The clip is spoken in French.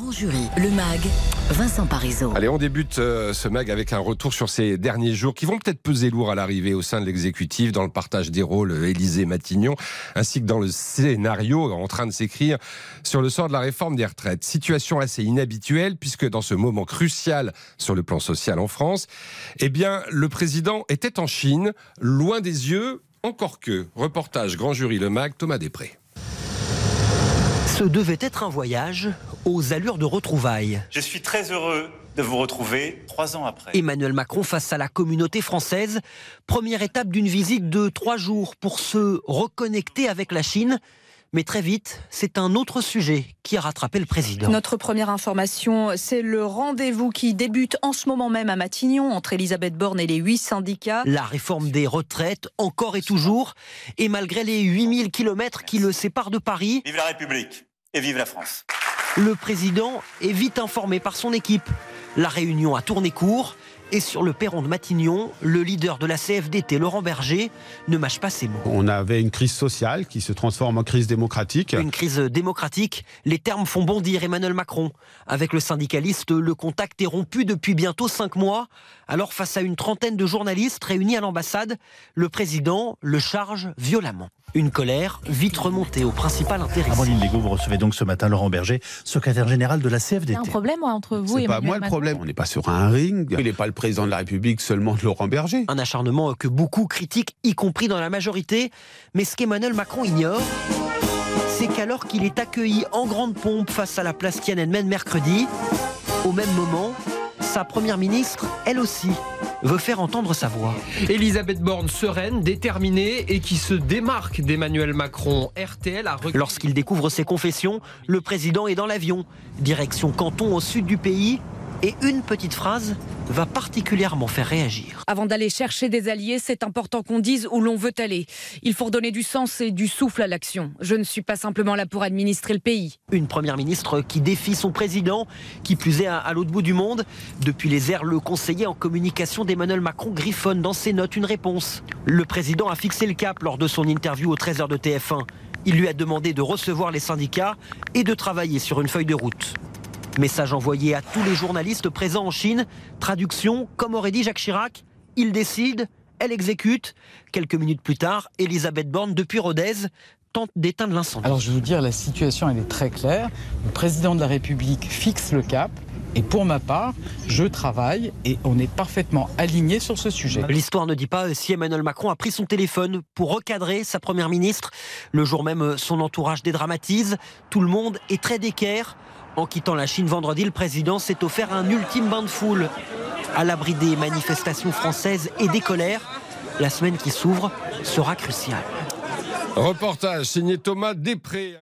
Grand jury, le MAG, Vincent Parisot. Allez, on débute euh, ce mag avec un retour sur ces derniers jours qui vont peut-être peser lourd à l'arrivée au sein de l'exécutif, dans le partage des rôles euh, Élysée-Matignon, ainsi que dans le scénario en train de s'écrire sur le sort de la réforme des retraites. Situation assez inhabituelle puisque dans ce moment crucial sur le plan social en France, eh bien, le président était en Chine, loin des yeux, encore que. Reportage Grand Jury Le Mag, Thomas Després. Ce devait être un voyage aux allures de retrouvailles. Je suis très heureux de vous retrouver trois ans après. Emmanuel Macron face à la communauté française, première étape d'une visite de trois jours pour se reconnecter avec la Chine. Mais très vite, c'est un autre sujet qui a rattrapé le président. Notre première information, c'est le rendez-vous qui débute en ce moment même à Matignon entre Elisabeth Borne et les huit syndicats. La réforme des retraites, encore et toujours, et malgré les 8000 kilomètres qui le séparent de Paris. Vive la République et vive la France. Le président est vite informé par son équipe. La réunion a tourné court. Et sur le perron de Matignon, le leader de la CFDT, Laurent Berger, ne mâche pas ses mots. On avait une crise sociale qui se transforme en crise démocratique. Une crise démocratique, les termes font bondir Emmanuel Macron. Avec le syndicaliste, le contact est rompu depuis bientôt cinq mois. Alors face à une trentaine de journalistes réunis à l'ambassade, le président le charge violemment. Une colère vite remontée au principal intéressé. Amandine Legault, vous recevez donc ce matin Laurent Berger, secrétaire général de la Il y CFDT. a un problème entre vous et C'est pas moi le problème. On n'est pas sur un ring. Il n'est pas le président de la République seulement de Laurent Berger. Un acharnement que beaucoup critiquent, y compris dans la majorité. Mais ce qu'Emmanuel Macron ignore, c'est qu'alors qu'il est accueilli en grande pompe face à la place Tiananmen mercredi, au même moment, sa première ministre, elle aussi, veut faire entendre sa voix. Elisabeth Borne sereine, déterminée et qui se démarque d'Emmanuel Macron. RTL a Lorsqu'il découvre ses confessions, le président est dans l'avion, direction Canton au sud du pays, et une petite phrase va particulièrement faire réagir. Avant d'aller chercher des alliés, c'est important qu'on dise où l'on veut aller. Il faut redonner du sens et du souffle à l'action. Je ne suis pas simplement là pour administrer le pays. Une première ministre qui défie son président, qui plus est à, à l'autre bout du monde. Depuis les airs, le conseiller en communication d'Emmanuel Macron griffonne dans ses notes une réponse. Le président a fixé le cap lors de son interview au 13h de TF1. Il lui a demandé de recevoir les syndicats et de travailler sur une feuille de route. Message envoyé à tous les journalistes présents en Chine. Traduction, comme aurait dit Jacques Chirac, il décide, elle exécute. Quelques minutes plus tard, Elisabeth Borne, depuis Rodez, tente d'éteindre l'incendie. Alors je vais vous dire, la situation est très claire. Le président de la République fixe le cap. Et pour ma part, je travaille et on est parfaitement aligné sur ce sujet. L'histoire ne dit pas si Emmanuel Macron a pris son téléphone pour recadrer sa première ministre. Le jour même, son entourage dédramatise. Tout le monde est très d'équerre. En quittant la Chine vendredi, le président s'est offert un ultime bain de foule. À l'abri des manifestations françaises et des colères, la semaine qui s'ouvre sera cruciale. Reportage signé Thomas Després.